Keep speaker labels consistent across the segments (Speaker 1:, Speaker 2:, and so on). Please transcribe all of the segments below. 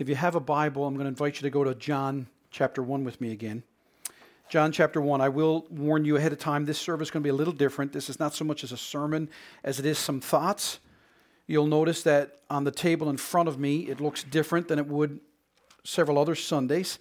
Speaker 1: If you have a Bible, I'm going to invite you to go to John chapter 1 with me again. John chapter 1. I will warn you ahead of time, this service is going to be a little different. This is not so much as a sermon as it is some thoughts. You'll notice that on the table in front of me, it looks different than it would several other Sundays.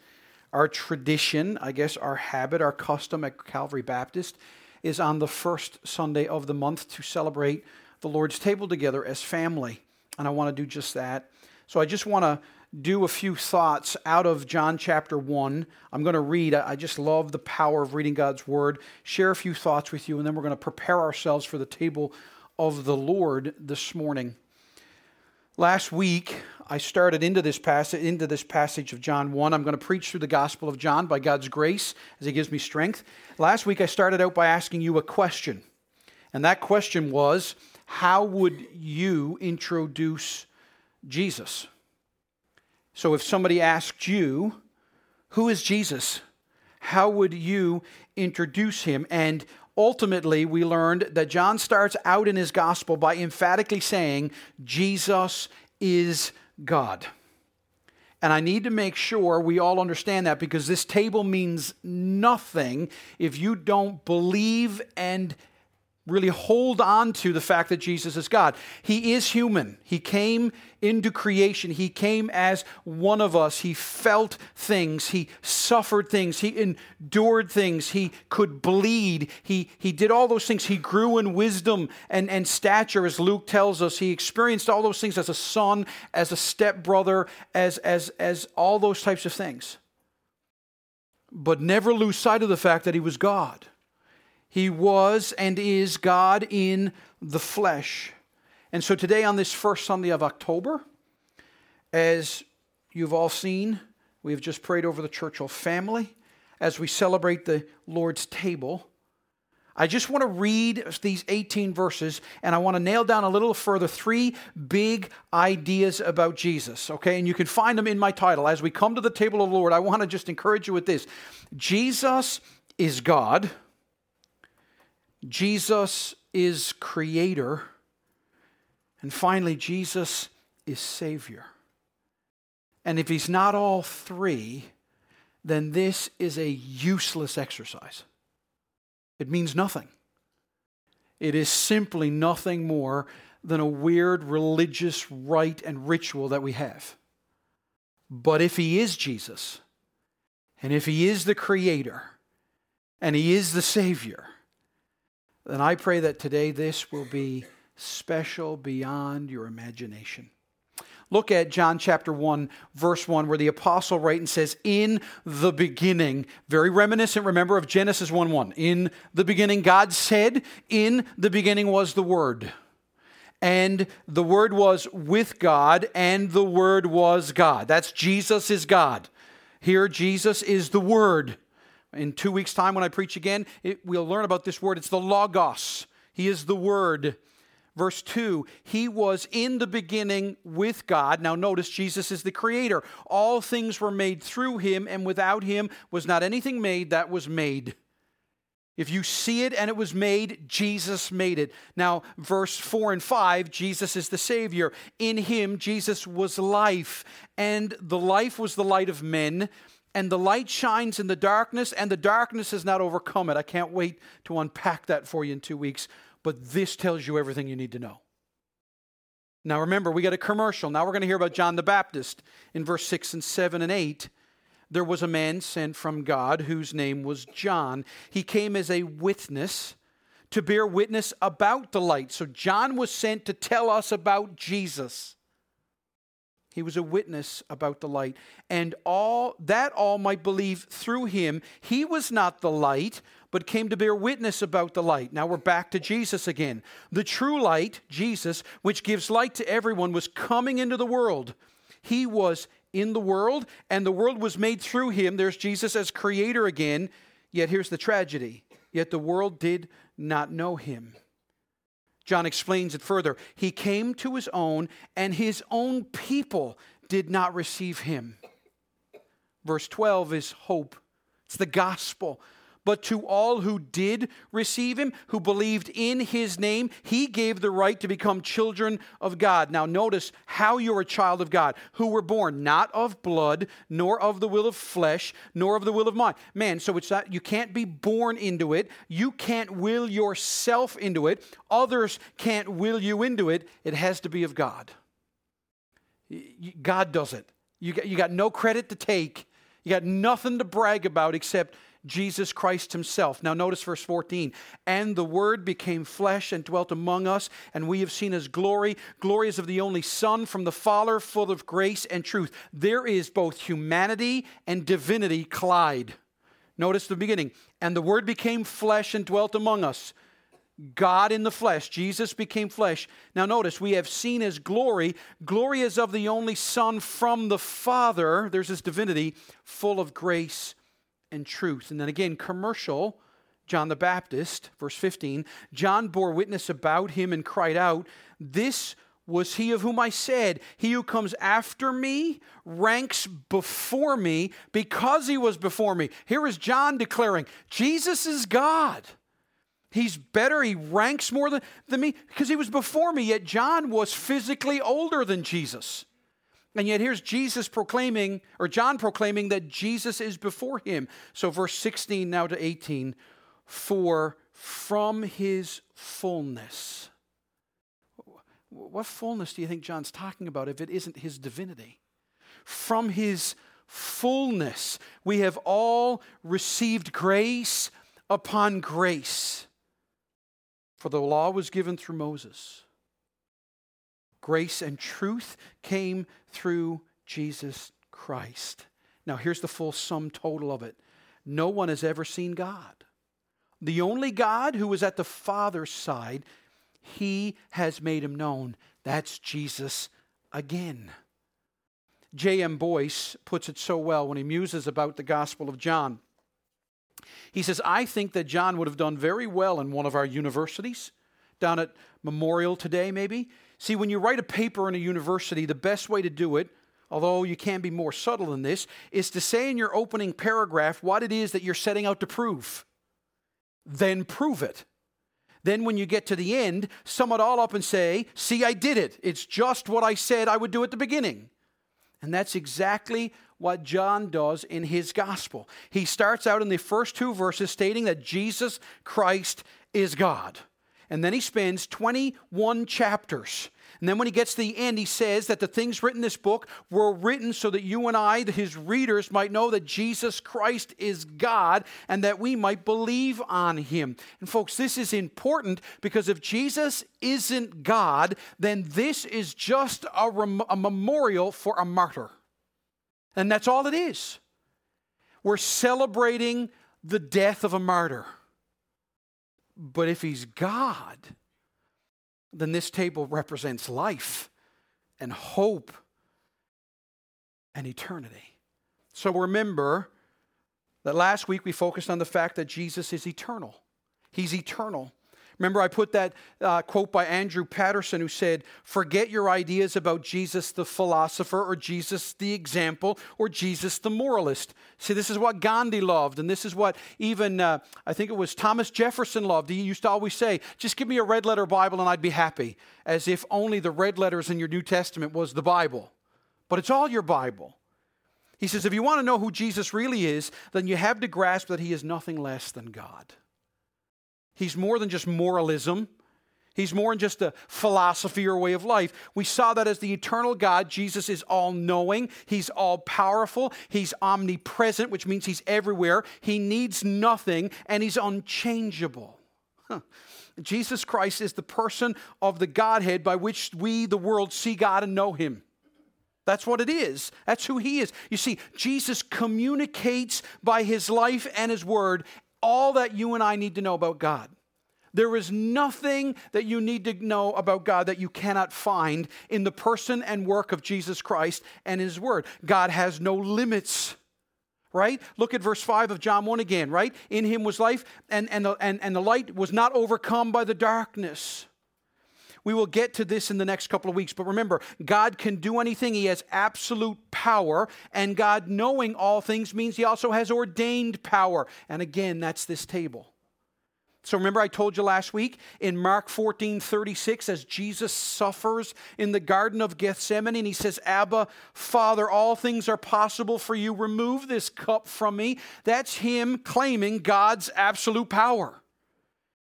Speaker 1: Our tradition, I guess our habit, our custom at Calvary Baptist is on the first Sunday of the month to celebrate the Lord's table together as family. And I want to do just that. So I just want to do a few thoughts out of John chapter 1. I'm going to read. I just love the power of reading God's word. Share a few thoughts with you, and then we're going to prepare ourselves for the table of the Lord this morning. Last week, I started into this passage into this passage of John 1. I'm going to preach through the Gospel of John by God's grace as he gives me strength. Last week I started out by asking you a question. And that question was, how would you introduce Jesus? So if somebody asked you, Who is Jesus? How would you introduce him? And ultimately, we learned that John starts out in his gospel by emphatically saying, Jesus is God. And I need to make sure we all understand that because this table means nothing if you don't believe and really hold on to the fact that Jesus is God. He is human. He came into creation. He came as one of us. He felt things. He suffered things. He endured things. He could bleed. He, he did all those things. He grew in wisdom and, and stature, as Luke tells us. He experienced all those things as a son, as a stepbrother, as, as, as all those types of things. But never lose sight of the fact that he was God. He was and is God in the flesh. And so today, on this first Sunday of October, as you've all seen, we've just prayed over the Churchill family as we celebrate the Lord's table. I just want to read these 18 verses and I want to nail down a little further three big ideas about Jesus, okay? And you can find them in my title. As we come to the table of the Lord, I want to just encourage you with this Jesus is God. Jesus is creator. And finally, Jesus is Savior. And if he's not all three, then this is a useless exercise. It means nothing. It is simply nothing more than a weird religious rite and ritual that we have. But if he is Jesus, and if he is the Creator, and he is the Savior, then I pray that today this will be special beyond your imagination. Look at John chapter 1, verse 1, where the apostle writes and says, In the beginning, very reminiscent, remember, of Genesis 1 1. In the beginning, God said, In the beginning was the Word. And the Word was with God, and the Word was God. That's Jesus is God. Here, Jesus is the Word. In two weeks' time, when I preach again, it, we'll learn about this word. It's the Logos. He is the Word. Verse 2 He was in the beginning with God. Now, notice Jesus is the Creator. All things were made through Him, and without Him was not anything made that was made. If you see it and it was made, Jesus made it. Now, verse 4 and 5, Jesus is the Savior. In him, Jesus was life, and the life was the light of men and the light shines in the darkness, and the darkness has not overcome it. I can't wait to unpack that for you in two weeks, but this tells you everything you need to know. Now, remember, we got a commercial. Now we're going to hear about John the Baptist in verse 6 and 7 and 8. There was a man sent from God whose name was John. He came as a witness to bear witness about the light. So, John was sent to tell us about Jesus. He was a witness about the light, and all that all might believe through him. He was not the light, but came to bear witness about the light. Now we're back to Jesus again. The true light, Jesus, which gives light to everyone, was coming into the world. He was in the world, and the world was made through him. There's Jesus as creator again. Yet here's the tragedy. Yet the world did not know him. John explains it further. He came to his own, and his own people did not receive him. Verse 12 is hope, it's the gospel. But to all who did receive him, who believed in his name, he gave the right to become children of God. Now, notice how you're a child of God, who were born not of blood, nor of the will of flesh, nor of the will of mind. Man, so it's not, you can't be born into it. You can't will yourself into it. Others can't will you into it. It has to be of God. God does it. You got, you got no credit to take. You got nothing to brag about except Jesus Christ himself. Now, notice verse 14. And the Word became flesh and dwelt among us, and we have seen his glory. Glory is of the only Son from the Father, full of grace and truth. There is both humanity and divinity collide. Notice the beginning. And the Word became flesh and dwelt among us. God in the flesh. Jesus became flesh. Now, notice, we have seen his glory. Glory is of the only Son from the Father. There's his divinity, full of grace and truth. And then again, commercial. John the Baptist, verse 15, John bore witness about him and cried out, This was he of whom I said, He who comes after me ranks before me because he was before me. Here is John declaring, Jesus is God. He's better. He ranks more than, than me because he was before me. Yet John was physically older than Jesus. And yet here's Jesus proclaiming, or John proclaiming that Jesus is before him. So, verse 16 now to 18 for from his fullness. What fullness do you think John's talking about if it isn't his divinity? From his fullness, we have all received grace upon grace. For the law was given through Moses. Grace and truth came through Jesus Christ. Now, here's the full sum total of it no one has ever seen God. The only God who was at the Father's side, he has made him known. That's Jesus again. J.M. Boice puts it so well when he muses about the Gospel of John. He says, I think that John would have done very well in one of our universities, down at Memorial today, maybe. See, when you write a paper in a university, the best way to do it, although you can be more subtle than this, is to say in your opening paragraph what it is that you're setting out to prove. Then prove it. Then, when you get to the end, sum it all up and say, See, I did it. It's just what I said I would do at the beginning. And that's exactly what John does in his gospel. He starts out in the first two verses stating that Jesus Christ is God. And then he spends 21 chapters. And then when he gets to the end, he says that the things written in this book were written so that you and I, his readers, might know that Jesus Christ is God and that we might believe on him. And folks, this is important because if Jesus isn't God, then this is just a, rem- a memorial for a martyr. And that's all it is. We're celebrating the death of a martyr. But if he's God, then this table represents life and hope and eternity. So remember that last week we focused on the fact that Jesus is eternal. He's eternal. Remember, I put that uh, quote by Andrew Patterson who said, Forget your ideas about Jesus the philosopher or Jesus the example or Jesus the moralist. See, this is what Gandhi loved, and this is what even, uh, I think it was Thomas Jefferson loved. He used to always say, Just give me a red letter Bible and I'd be happy, as if only the red letters in your New Testament was the Bible. But it's all your Bible. He says, If you want to know who Jesus really is, then you have to grasp that he is nothing less than God. He's more than just moralism. He's more than just a philosophy or way of life. We saw that as the eternal God, Jesus is all knowing, He's all powerful, He's omnipresent, which means He's everywhere. He needs nothing, and He's unchangeable. Huh. Jesus Christ is the person of the Godhead by which we, the world, see God and know Him. That's what it is. That's who He is. You see, Jesus communicates by His life and His word all that you and I need to know about God. There is nothing that you need to know about God that you cannot find in the person and work of Jesus Christ and His Word. God has no limits, right? Look at verse 5 of John 1 again, right? In Him was life, and, and, the, and, and the light was not overcome by the darkness. We will get to this in the next couple of weeks. But remember, God can do anything. He has absolute power. And God knowing all things means He also has ordained power. And again, that's this table. So remember, I told you last week in Mark 14 36, as Jesus suffers in the Garden of Gethsemane, and he says, Abba, Father, all things are possible for you. Remove this cup from me. That's him claiming God's absolute power.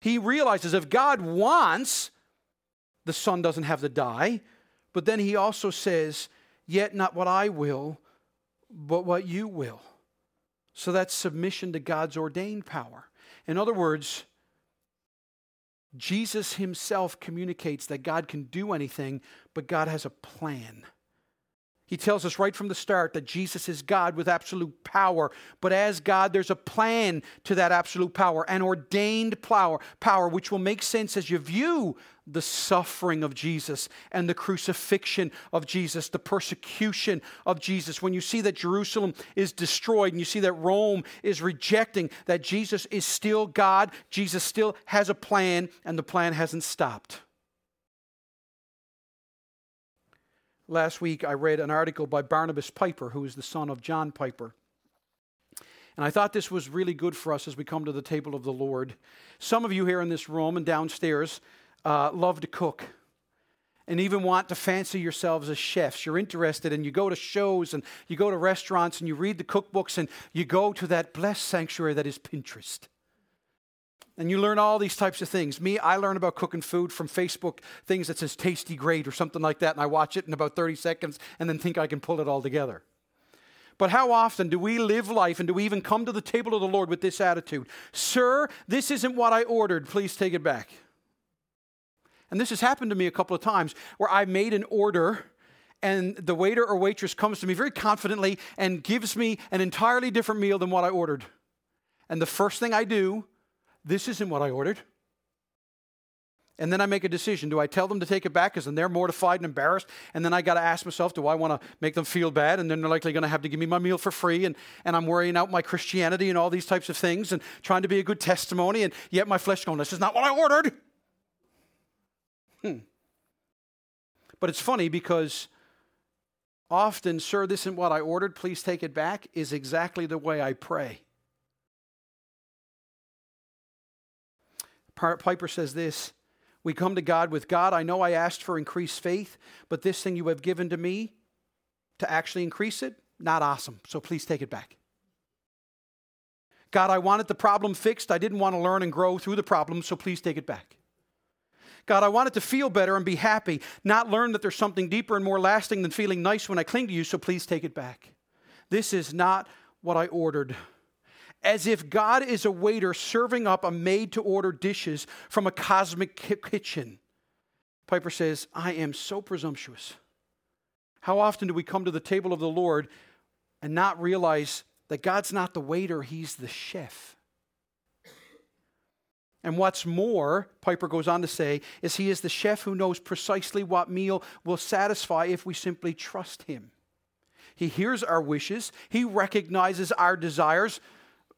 Speaker 1: He realizes if God wants, the son doesn't have to die. But then he also says, Yet not what I will, but what you will. So that's submission to God's ordained power. In other words, Jesus himself communicates that God can do anything, but God has a plan. He tells us right from the start that Jesus is God with absolute power. But as God, there's a plan to that absolute power, an ordained power, power which will make sense as you view the suffering of Jesus and the crucifixion of Jesus, the persecution of Jesus. When you see that Jerusalem is destroyed and you see that Rome is rejecting that Jesus is still God, Jesus still has a plan, and the plan hasn't stopped. Last week, I read an article by Barnabas Piper, who is the son of John Piper. And I thought this was really good for us as we come to the table of the Lord. Some of you here in this room and downstairs uh, love to cook and even want to fancy yourselves as chefs. You're interested and you go to shows and you go to restaurants and you read the cookbooks and you go to that blessed sanctuary that is Pinterest and you learn all these types of things. Me, I learn about cooking food from Facebook things that says tasty great or something like that, and I watch it in about 30 seconds and then think I can pull it all together. But how often do we live life and do we even come to the table of the Lord with this attitude? Sir, this isn't what I ordered. Please take it back. And this has happened to me a couple of times where I made an order and the waiter or waitress comes to me very confidently and gives me an entirely different meal than what I ordered. And the first thing I do this isn't what I ordered. And then I make a decision. Do I tell them to take it back because then they're mortified and embarrassed? And then I got to ask myself, do I want to make them feel bad? And then they're likely going to have to give me my meal for free. And, and I'm worrying out my Christianity and all these types of things and trying to be a good testimony. And yet my flesh going, this is not what I ordered. Hmm. But it's funny because often, sir, this isn't what I ordered. Please take it back, is exactly the way I pray. Piper says this We come to God with God, I know I asked for increased faith, but this thing you have given to me to actually increase it, not awesome. So please take it back. God, I wanted the problem fixed. I didn't want to learn and grow through the problem, so please take it back. God, I wanted to feel better and be happy, not learn that there's something deeper and more lasting than feeling nice when I cling to you, so please take it back. This is not what I ordered as if God is a waiter serving up a made to order dishes from a cosmic kitchen. Piper says, I am so presumptuous. How often do we come to the table of the Lord and not realize that God's not the waiter, He's the chef? And what's more, Piper goes on to say, is He is the chef who knows precisely what meal will satisfy if we simply trust Him. He hears our wishes, He recognizes our desires,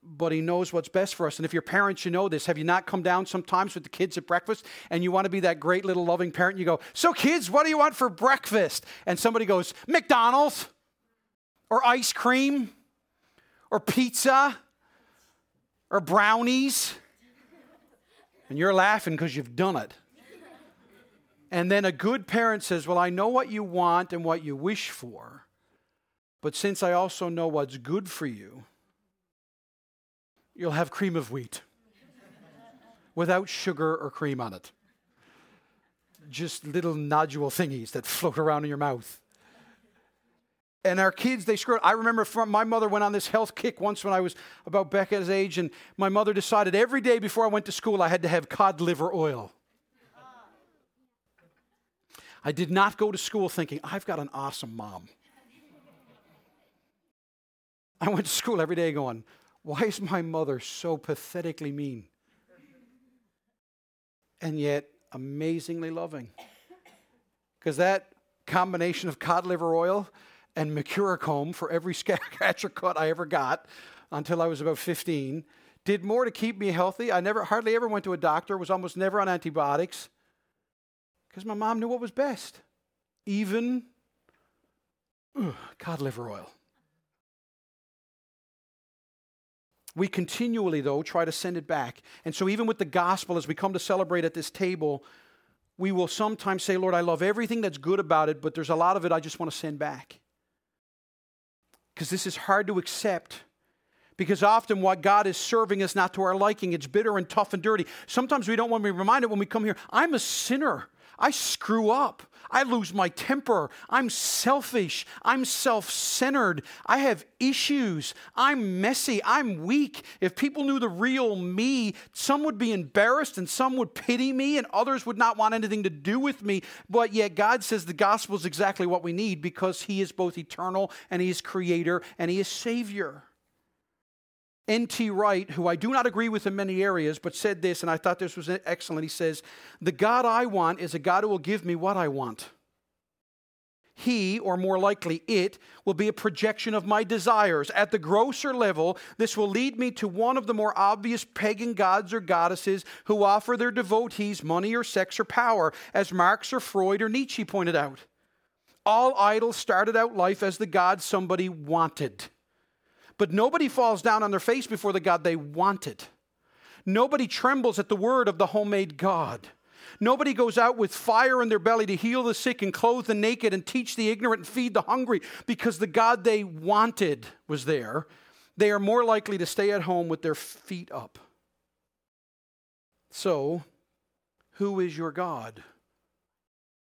Speaker 1: but he knows what's best for us. And if you're parents, you know this. Have you not come down sometimes with the kids at breakfast and you want to be that great little loving parent? You go, So, kids, what do you want for breakfast? And somebody goes, McDonald's or ice cream or pizza or brownies. And you're laughing because you've done it. And then a good parent says, Well, I know what you want and what you wish for, but since I also know what's good for you, you'll have cream of wheat without sugar or cream on it. Just little nodule thingies that float around in your mouth. And our kids, they screw. I remember from my mother went on this health kick once when I was about Becca's age, and my mother decided every day before I went to school I had to have cod liver oil. I did not go to school thinking, I've got an awesome mom. I went to school every day going, why is my mother so pathetically mean? And yet amazingly loving. Because that combination of cod liver oil and Mercurochrome for every scratcher cut I ever got until I was about 15 did more to keep me healthy. I never hardly ever went to a doctor, was almost never on antibiotics Because my mom knew what was best. Even ugh, cod liver oil. We continually, though, try to send it back. And so, even with the gospel, as we come to celebrate at this table, we will sometimes say, Lord, I love everything that's good about it, but there's a lot of it I just want to send back. Because this is hard to accept. Because often what God is serving is not to our liking. It's bitter and tough and dirty. Sometimes we don't want to be reminded when we come here, I'm a sinner. I screw up. I lose my temper. I'm selfish. I'm self centered. I have issues. I'm messy. I'm weak. If people knew the real me, some would be embarrassed and some would pity me and others would not want anything to do with me. But yet, God says the gospel is exactly what we need because He is both eternal and He is creator and He is Savior. N.T. Wright, who I do not agree with in many areas, but said this, and I thought this was excellent. He says, The God I want is a God who will give me what I want. He, or more likely it, will be a projection of my desires. At the grosser level, this will lead me to one of the more obvious pagan gods or goddesses who offer their devotees money or sex or power, as Marx or Freud or Nietzsche pointed out. All idols started out life as the god somebody wanted. But nobody falls down on their face before the God they wanted. Nobody trembles at the word of the homemade God. Nobody goes out with fire in their belly to heal the sick and clothe the naked and teach the ignorant and feed the hungry because the God they wanted was there. They are more likely to stay at home with their feet up. So, who is your God?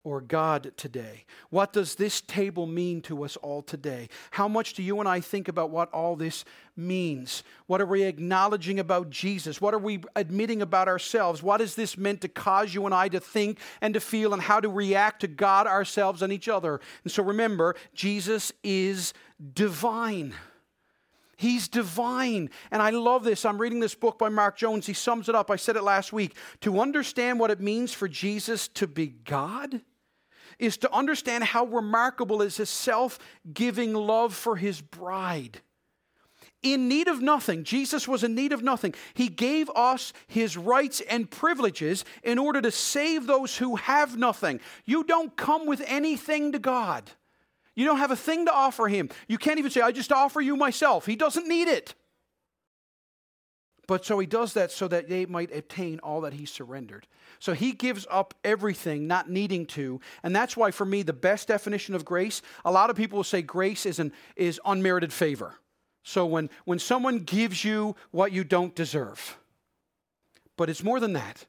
Speaker 1: Or God today? What does this table mean to us all today? How much do you and I think about what all this means? What are we acknowledging about Jesus? What are we admitting about ourselves? What is this meant to cause you and I to think and to feel and how to react to God, ourselves, and each other? And so remember, Jesus is divine. He's divine. And I love this. I'm reading this book by Mark Jones. He sums it up. I said it last week. To understand what it means for Jesus to be God, is to understand how remarkable is his self giving love for his bride. In need of nothing, Jesus was in need of nothing. He gave us his rights and privileges in order to save those who have nothing. You don't come with anything to God. You don't have a thing to offer him. You can't even say, I just offer you myself. He doesn't need it. But so he does that so that they might obtain all that he surrendered. So he gives up everything, not needing to. And that's why, for me, the best definition of grace, a lot of people will say grace is, an, is unmerited favor. So when, when someone gives you what you don't deserve, but it's more than that.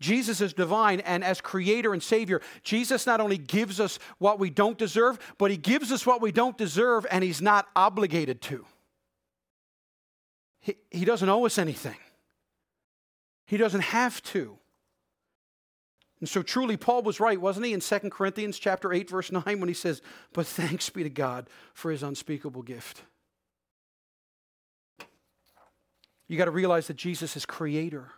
Speaker 1: Jesus is divine, and as creator and savior, Jesus not only gives us what we don't deserve, but he gives us what we don't deserve, and he's not obligated to. He, he doesn't owe us anything, he doesn't have to. And so truly Paul was right, wasn't he, in 2 Corinthians chapter 8 verse 9 when he says, "But thanks be to God for his unspeakable gift." You got to realize that Jesus is creator.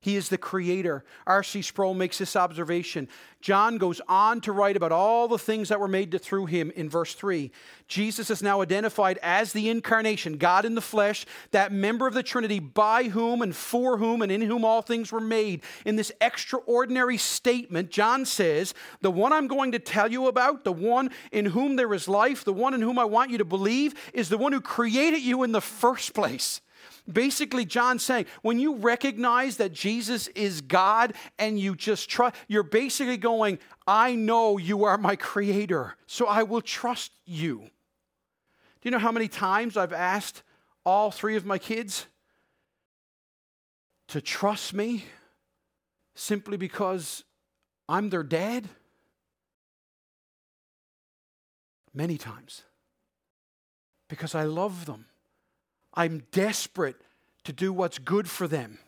Speaker 1: He is the creator. R.C. Sproul makes this observation. John goes on to write about all the things that were made through him in verse 3. Jesus is now identified as the incarnation, God in the flesh, that member of the Trinity by whom and for whom and in whom all things were made. In this extraordinary statement, John says, The one I'm going to tell you about, the one in whom there is life, the one in whom I want you to believe, is the one who created you in the first place. Basically, John's saying when you recognize that Jesus is God and you just trust, you're basically going, I know you are my creator, so I will trust you. Do you know how many times I've asked all three of my kids to trust me simply because I'm their dad? Many times. Because I love them. I'm desperate to do what's good for them.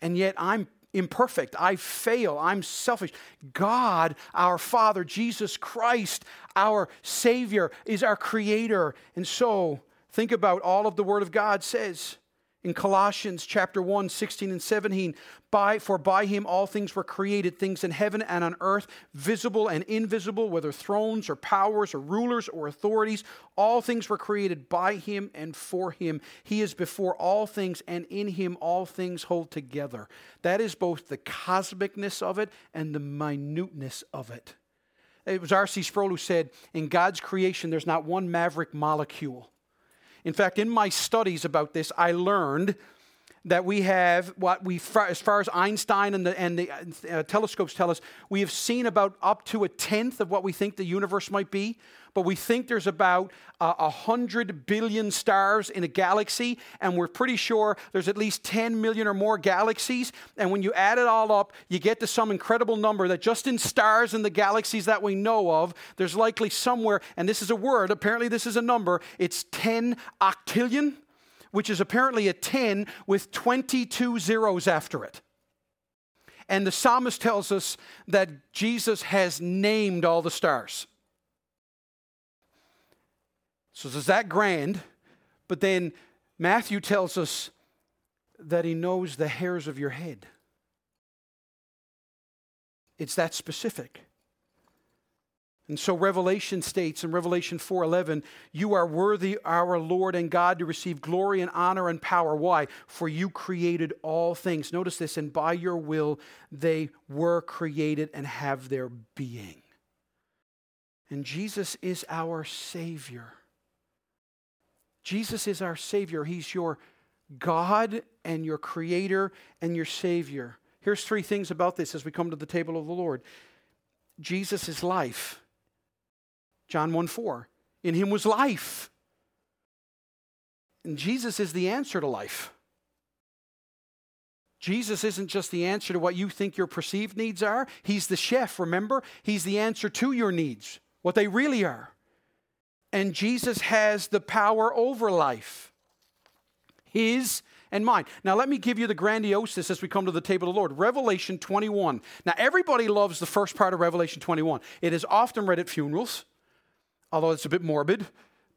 Speaker 1: And yet I'm imperfect. I fail. I'm selfish. God, our Father, Jesus Christ, our Savior, is our Creator. And so, think about all of the Word of God says in Colossians chapter 1, 16 and 17, by, for by him all things were created, things in heaven and on earth, visible and invisible, whether thrones or powers or rulers or authorities, all things were created by him and for him. He is before all things, and in him all things hold together. That is both the cosmicness of it and the minuteness of it. It was R.C. Sproul who said, In God's creation, there's not one maverick molecule. In fact, in my studies about this, I learned that we have what we, as far as Einstein and the, and the uh, telescopes tell us, we have seen about up to a tenth of what we think the universe might be. But we think there's about uh, hundred billion stars in a galaxy, and we're pretty sure there's at least 10 million or more galaxies. And when you add it all up, you get to some incredible number that just in stars in the galaxies that we know of, there's likely somewhere, and this is a word, apparently this is a number, it's 10 octillion which is apparently a 10 with 22 zeros after it. And the psalmist tells us that Jesus has named all the stars. So is that grand? But then Matthew tells us that he knows the hairs of your head. It's that specific. And so Revelation states in Revelation 4:11, "You are worthy, our Lord and God, to receive glory and honor and power. Why? For you created all things. Notice this, and by your will they were created and have their being." And Jesus is our savior. Jesus is our savior. He's your God and your creator and your savior. Here's three things about this as we come to the table of the Lord. Jesus is life. John 1 4. In him was life. And Jesus is the answer to life. Jesus isn't just the answer to what you think your perceived needs are. He's the chef, remember? He's the answer to your needs, what they really are. And Jesus has the power over life, His and mine. Now, let me give you the grandioseness as we come to the table of the Lord. Revelation 21. Now, everybody loves the first part of Revelation 21. It is often read at funerals although it's a bit morbid.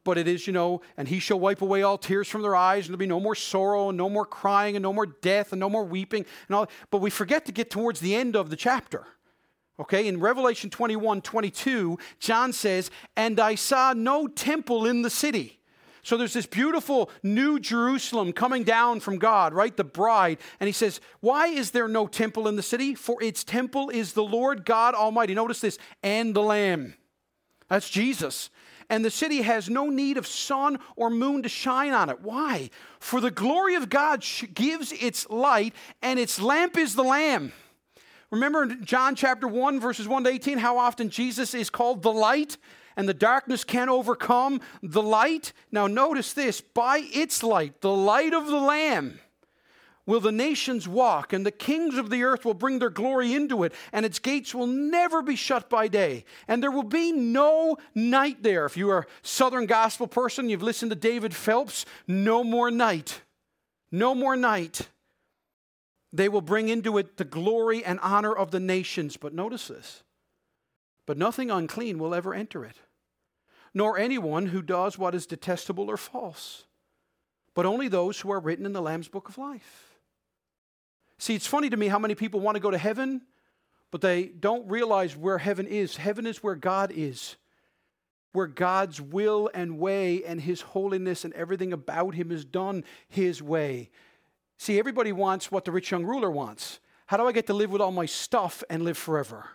Speaker 1: But it is, you know, and he shall wipe away all tears from their eyes, and there'll be no more sorrow, and no more crying, and no more death, and no more weeping, and all. But we forget to get towards the end of the chapter. Okay, in Revelation 21 22, John says, And I saw no temple in the city. So there's this beautiful new Jerusalem coming down from God, right? The bride. And he says, Why is there no temple in the city? For its temple is the Lord God Almighty. Notice this, and the Lamb. That's Jesus. And the city has no need of sun or moon to shine on it. Why? For the glory of God gives its light, and its lamp is the Lamb. Remember in John chapter 1, verses 1 to 18, how often Jesus is called the light, and the darkness can't overcome the light? Now, notice this by its light, the light of the Lamb will the nations walk, and the kings of the earth will bring their glory into it, and its gates will never be shut by day, and there will be no night there. If you are a Southern gospel person, you've listened to David Phelps, no more night. No more night. They will bring into it the glory and honor of the nations. But notice this but nothing unclean will ever enter it, nor anyone who does what is detestable or false, but only those who are written in the Lamb's book of life. See, it's funny to me how many people want to go to heaven, but they don't realize where heaven is. Heaven is where God is, where God's will and way and His holiness and everything about Him is done His way. See, everybody wants what the rich young ruler wants. How do I get to live with all my stuff and live forever?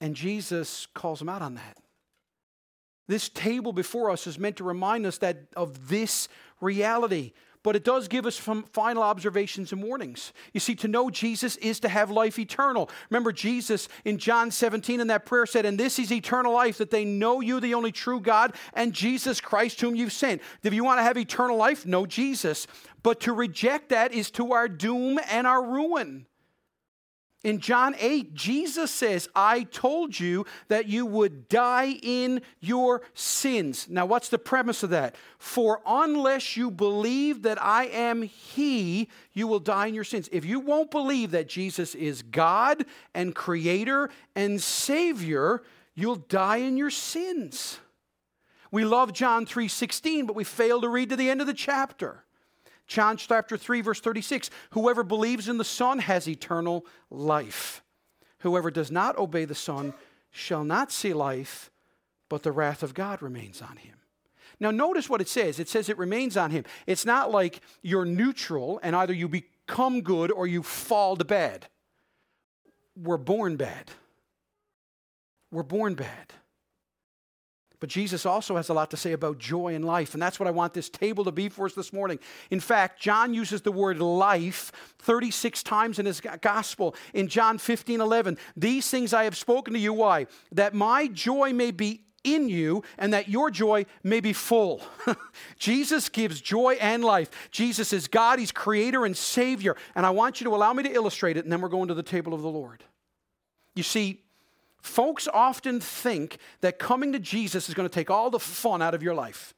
Speaker 1: And Jesus calls him out on that. This table before us is meant to remind us that of this reality but it does give us some final observations and warnings. You see, to know Jesus is to have life eternal. Remember, Jesus in John 17 in that prayer said, And this is eternal life, that they know you, the only true God, and Jesus Christ, whom you've sent. If you want to have eternal life, know Jesus. But to reject that is to our doom and our ruin. In John 8, Jesus says, I told you that you would die in your sins. Now, what's the premise of that? For unless you believe that I am He, you will die in your sins. If you won't believe that Jesus is God and Creator and Savior, you'll die in your sins. We love John 3:16, but we fail to read to the end of the chapter. John chapter 3, verse 36 Whoever believes in the Son has eternal life. Whoever does not obey the Son shall not see life, but the wrath of God remains on him. Now, notice what it says. It says it remains on him. It's not like you're neutral and either you become good or you fall to bad. We're born bad. We're born bad. But Jesus also has a lot to say about joy in life, and that's what I want this table to be for us this morning. In fact, John uses the word life 36 times in his gospel. In John 15 11, these things I have spoken to you. Why? That my joy may be in you and that your joy may be full. Jesus gives joy and life. Jesus is God, He's creator and Savior. And I want you to allow me to illustrate it, and then we're going to the table of the Lord. You see, Folks often think that coming to Jesus is going to take all the fun out of your life.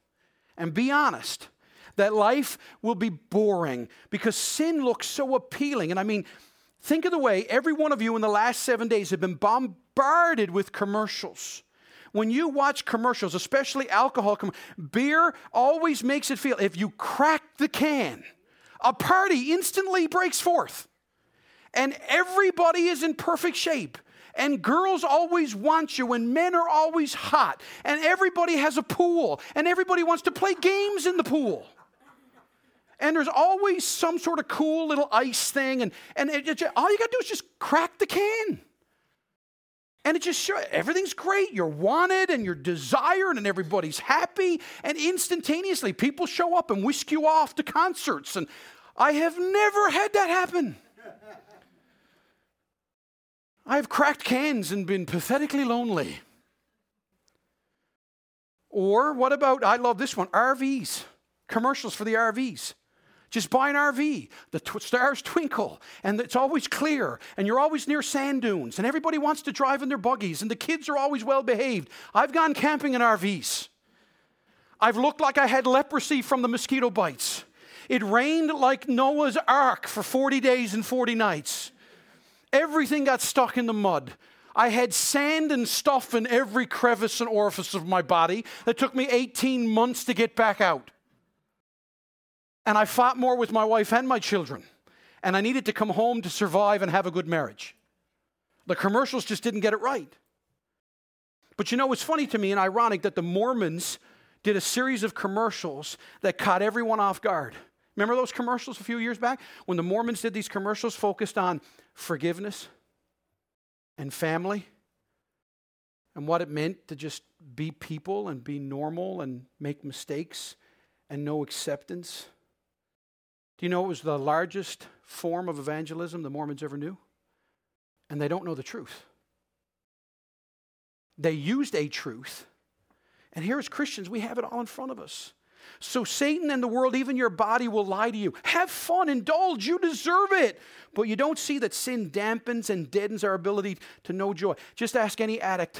Speaker 1: And be honest, that life will be boring because sin looks so appealing. And I mean, think of the way every one of you in the last seven days have been bombarded with commercials. When you watch commercials, especially alcohol, beer always makes it feel if you crack the can, a party instantly breaks forth. And everybody is in perfect shape and girls always want you, and men are always hot, and everybody has a pool, and everybody wants to play games in the pool. And there's always some sort of cool little ice thing, and, and it, it, all you got to do is just crack the can. And it just shows everything's great. You're wanted and you're desired, and everybody's happy. And instantaneously, people show up and whisk you off to concerts. And I have never had that happen. I've cracked cans and been pathetically lonely. Or what about, I love this one, RVs, commercials for the RVs. Just buy an RV. The t- stars twinkle, and it's always clear, and you're always near sand dunes, and everybody wants to drive in their buggies, and the kids are always well behaved. I've gone camping in RVs. I've looked like I had leprosy from the mosquito bites. It rained like Noah's ark for 40 days and 40 nights. Everything got stuck in the mud. I had sand and stuff in every crevice and orifice of my body that took me 18 months to get back out. And I fought more with my wife and my children. And I needed to come home to survive and have a good marriage. The commercials just didn't get it right. But you know, it's funny to me and ironic that the Mormons did a series of commercials that caught everyone off guard. Remember those commercials a few years back? When the Mormons did these commercials focused on forgiveness and family and what it meant to just be people and be normal and make mistakes and no acceptance. Do you know it was the largest form of evangelism the Mormons ever knew? And they don't know the truth. They used a truth. And here as Christians, we have it all in front of us. So Satan and the world, even your body, will lie to you. Have fun, indulge, you deserve it. But you don't see that sin dampens and deadens our ability to know joy. Just ask any addict.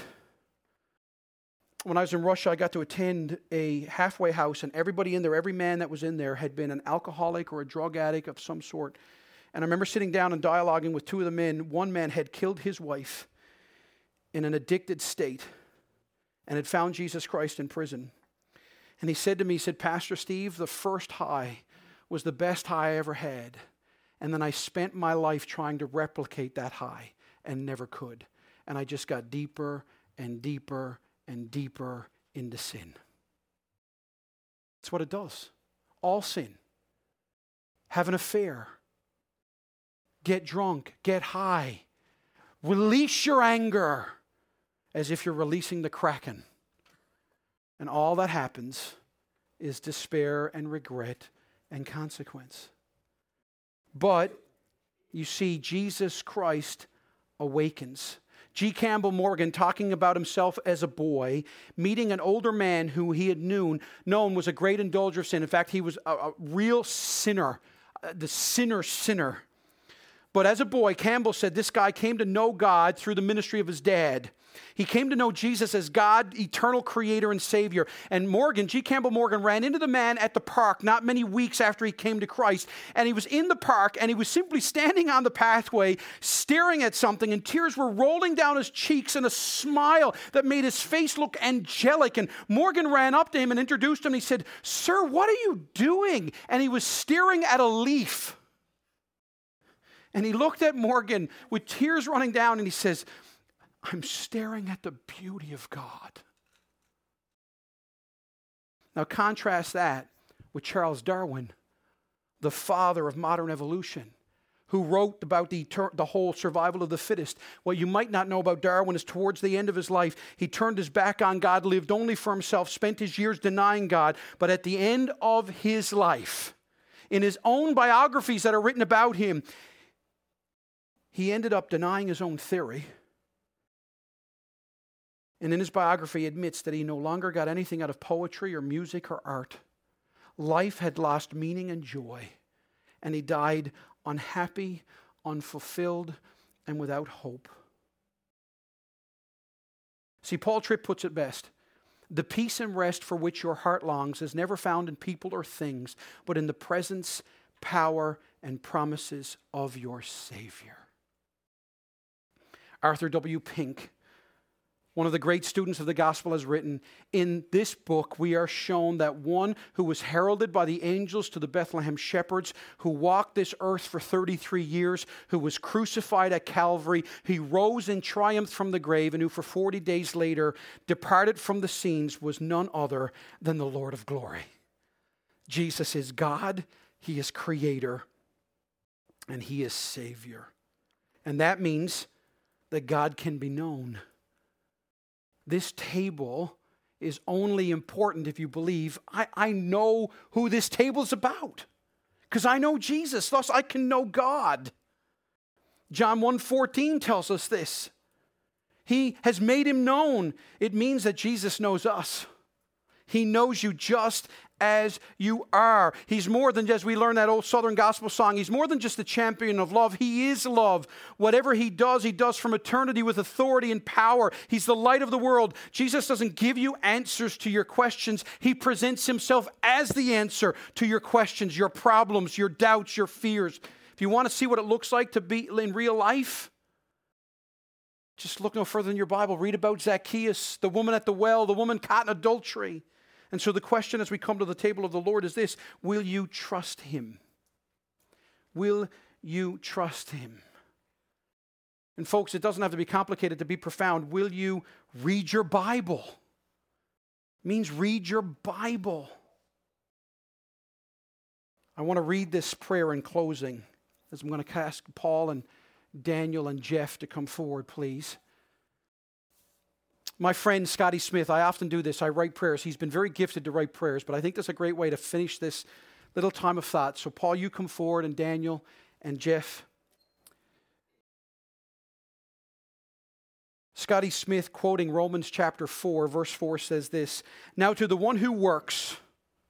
Speaker 1: When I was in Russia, I got to attend a halfway house, and everybody in there, every man that was in there, had been an alcoholic or a drug addict of some sort. And I remember sitting down and dialoguing with two of the men. One man had killed his wife in an addicted state and had found Jesus Christ in prison. And he said to me, he said, Pastor Steve, the first high was the best high I ever had. And then I spent my life trying to replicate that high and never could. And I just got deeper and deeper and deeper into sin. That's what it does. All sin. Have an affair. Get drunk. Get high. Release your anger as if you're releasing the kraken. And all that happens is despair and regret and consequence. But you see, Jesus Christ awakens. G. Campbell Morgan, talking about himself as a boy, meeting an older man who he had known, known was a great indulger of sin. In fact, he was a, a real sinner, uh, the sinner sinner. But as a boy, Campbell said this guy came to know God through the ministry of his dad. He came to know Jesus as God, eternal creator and savior. And Morgan, G. Campbell Morgan, ran into the man at the park not many weeks after he came to Christ. And he was in the park and he was simply standing on the pathway, staring at something, and tears were rolling down his cheeks and a smile that made his face look angelic. And Morgan ran up to him and introduced him. He said, Sir, what are you doing? And he was staring at a leaf. And he looked at Morgan with tears running down and he says, I'm staring at the beauty of God. Now, contrast that with Charles Darwin, the father of modern evolution, who wrote about the, the whole survival of the fittest. What you might not know about Darwin is towards the end of his life, he turned his back on God, lived only for himself, spent his years denying God. But at the end of his life, in his own biographies that are written about him, he ended up denying his own theory and in his biography, admits that he no longer got anything out of poetry or music or art. Life had lost meaning and joy, and he died unhappy, unfulfilled, and without hope. See, Paul Tripp puts it best. The peace and rest for which your heart longs is never found in people or things, but in the presence, power, and promises of your Savior. Arthur W. Pink one of the great students of the gospel, has written In this book, we are shown that one who was heralded by the angels to the Bethlehem shepherds, who walked this earth for 33 years, who was crucified at Calvary, he rose in triumph from the grave, and who for 40 days later departed from the scenes, was none other than the Lord of glory. Jesus is God, He is Creator, and He is Savior. And that means that God can be known this table is only important if you believe I, I know who this table is about because I know Jesus, thus I can know God. John 1:14 tells us this. He has made him known. It means that Jesus knows us. He knows you just as you are. He's more than just, we learn that old Southern gospel song, he's more than just the champion of love. He is love. Whatever he does, he does from eternity with authority and power. He's the light of the world. Jesus doesn't give you answers to your questions, he presents himself as the answer to your questions, your problems, your doubts, your fears. If you want to see what it looks like to be in real life, just look no further than your Bible. Read about Zacchaeus, the woman at the well, the woman caught in adultery. And so the question as we come to the table of the Lord is this Will you trust Him? Will you trust Him? And folks, it doesn't have to be complicated to be profound. Will you read your Bible? It means read your Bible. I want to read this prayer in closing as I'm going to ask Paul and Daniel and Jeff to come forward, please. My friend Scotty Smith, I often do this. I write prayers. He's been very gifted to write prayers, but I think that's a great way to finish this little time of thought. So, Paul, you come forward, and Daniel and Jeff. Scotty Smith, quoting Romans chapter 4, verse 4, says this Now to the one who works,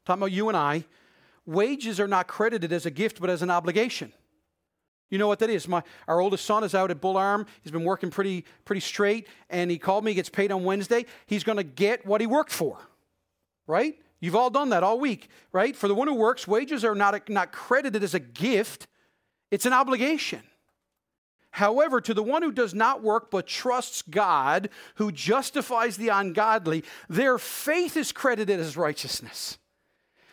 Speaker 1: talking about you and I, wages are not credited as a gift, but as an obligation. You know what that is? My, our oldest son is out at Bull Arm. He's been working pretty, pretty straight, and he called me. He gets paid on Wednesday. He's going to get what he worked for, right? You've all done that all week, right? For the one who works, wages are not, not credited as a gift, it's an obligation. However, to the one who does not work but trusts God, who justifies the ungodly, their faith is credited as righteousness.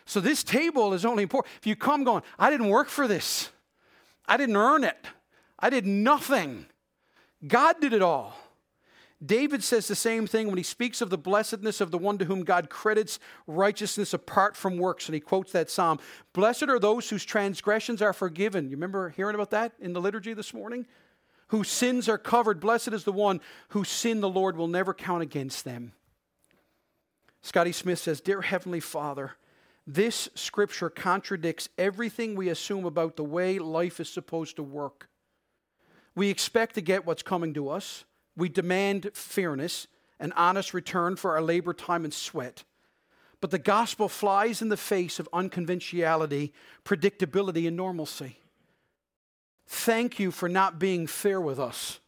Speaker 1: So this table is only important. If you come going, I didn't work for this. I didn't earn it, I did nothing. God did it all. David says the same thing when he speaks of the blessedness of the one to whom God credits righteousness apart from works. And he quotes that psalm Blessed are those whose transgressions are forgiven. You remember hearing about that in the liturgy this morning? Whose sins are covered. Blessed is the one whose sin the Lord will never count against them. Scotty Smith says, Dear Heavenly Father, this scripture contradicts everything we assume about the way life is supposed to work. We expect to get what's coming to us. We demand fairness, an honest return for our labor, time, and sweat. But the gospel flies in the face of unconventionality, predictability, and normalcy. Thank you for not being fair with us.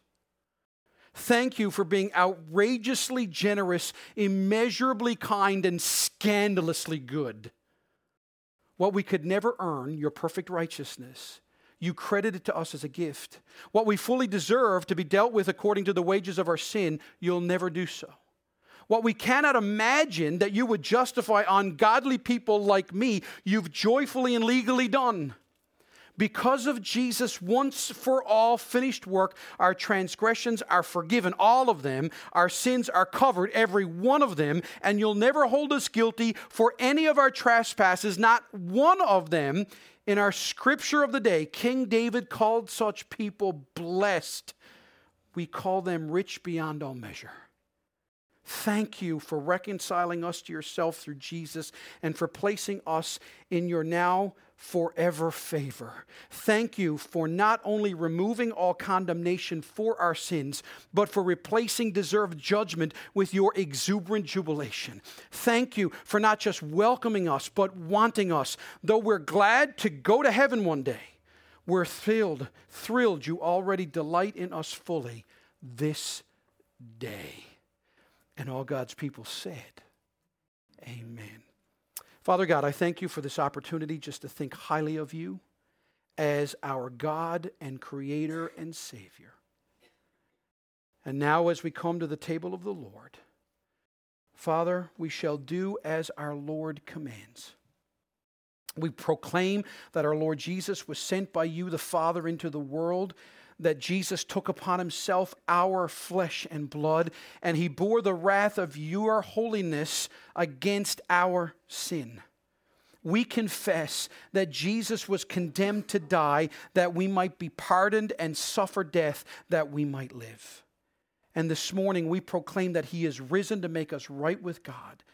Speaker 1: Thank you for being outrageously generous, immeasurably kind, and scandalously good. What we could never earn, your perfect righteousness, you credited to us as a gift. What we fully deserve to be dealt with according to the wages of our sin, you'll never do so. What we cannot imagine that you would justify ungodly people like me, you've joyfully and legally done. Because of Jesus' once for all finished work, our transgressions are forgiven, all of them. Our sins are covered, every one of them, and you'll never hold us guilty for any of our trespasses, not one of them. In our scripture of the day, King David called such people blessed. We call them rich beyond all measure. Thank you for reconciling us to yourself through Jesus and for placing us in your now forever favor. Thank you for not only removing all condemnation for our sins, but for replacing deserved judgment with your exuberant jubilation. Thank you for not just welcoming us, but wanting us. Though we're glad to go to heaven one day, we're thrilled, thrilled you already delight in us fully this day. And all God's people said, Amen. Father God, I thank you for this opportunity just to think highly of you as our God and Creator and Savior. And now, as we come to the table of the Lord, Father, we shall do as our Lord commands. We proclaim that our Lord Jesus was sent by you, the Father, into the world that Jesus took upon himself our flesh and blood, and he bore the wrath of your holiness against our sin. We confess that Jesus was condemned to die that we might be pardoned and suffer death that we might live. And this morning we proclaim that he is risen to make us right with God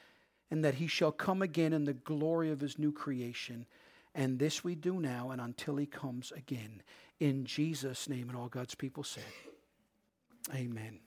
Speaker 1: and that he shall come again in the glory of his new creation. And this we do now and until he comes again. In Jesus' name, and all God's people said, Amen.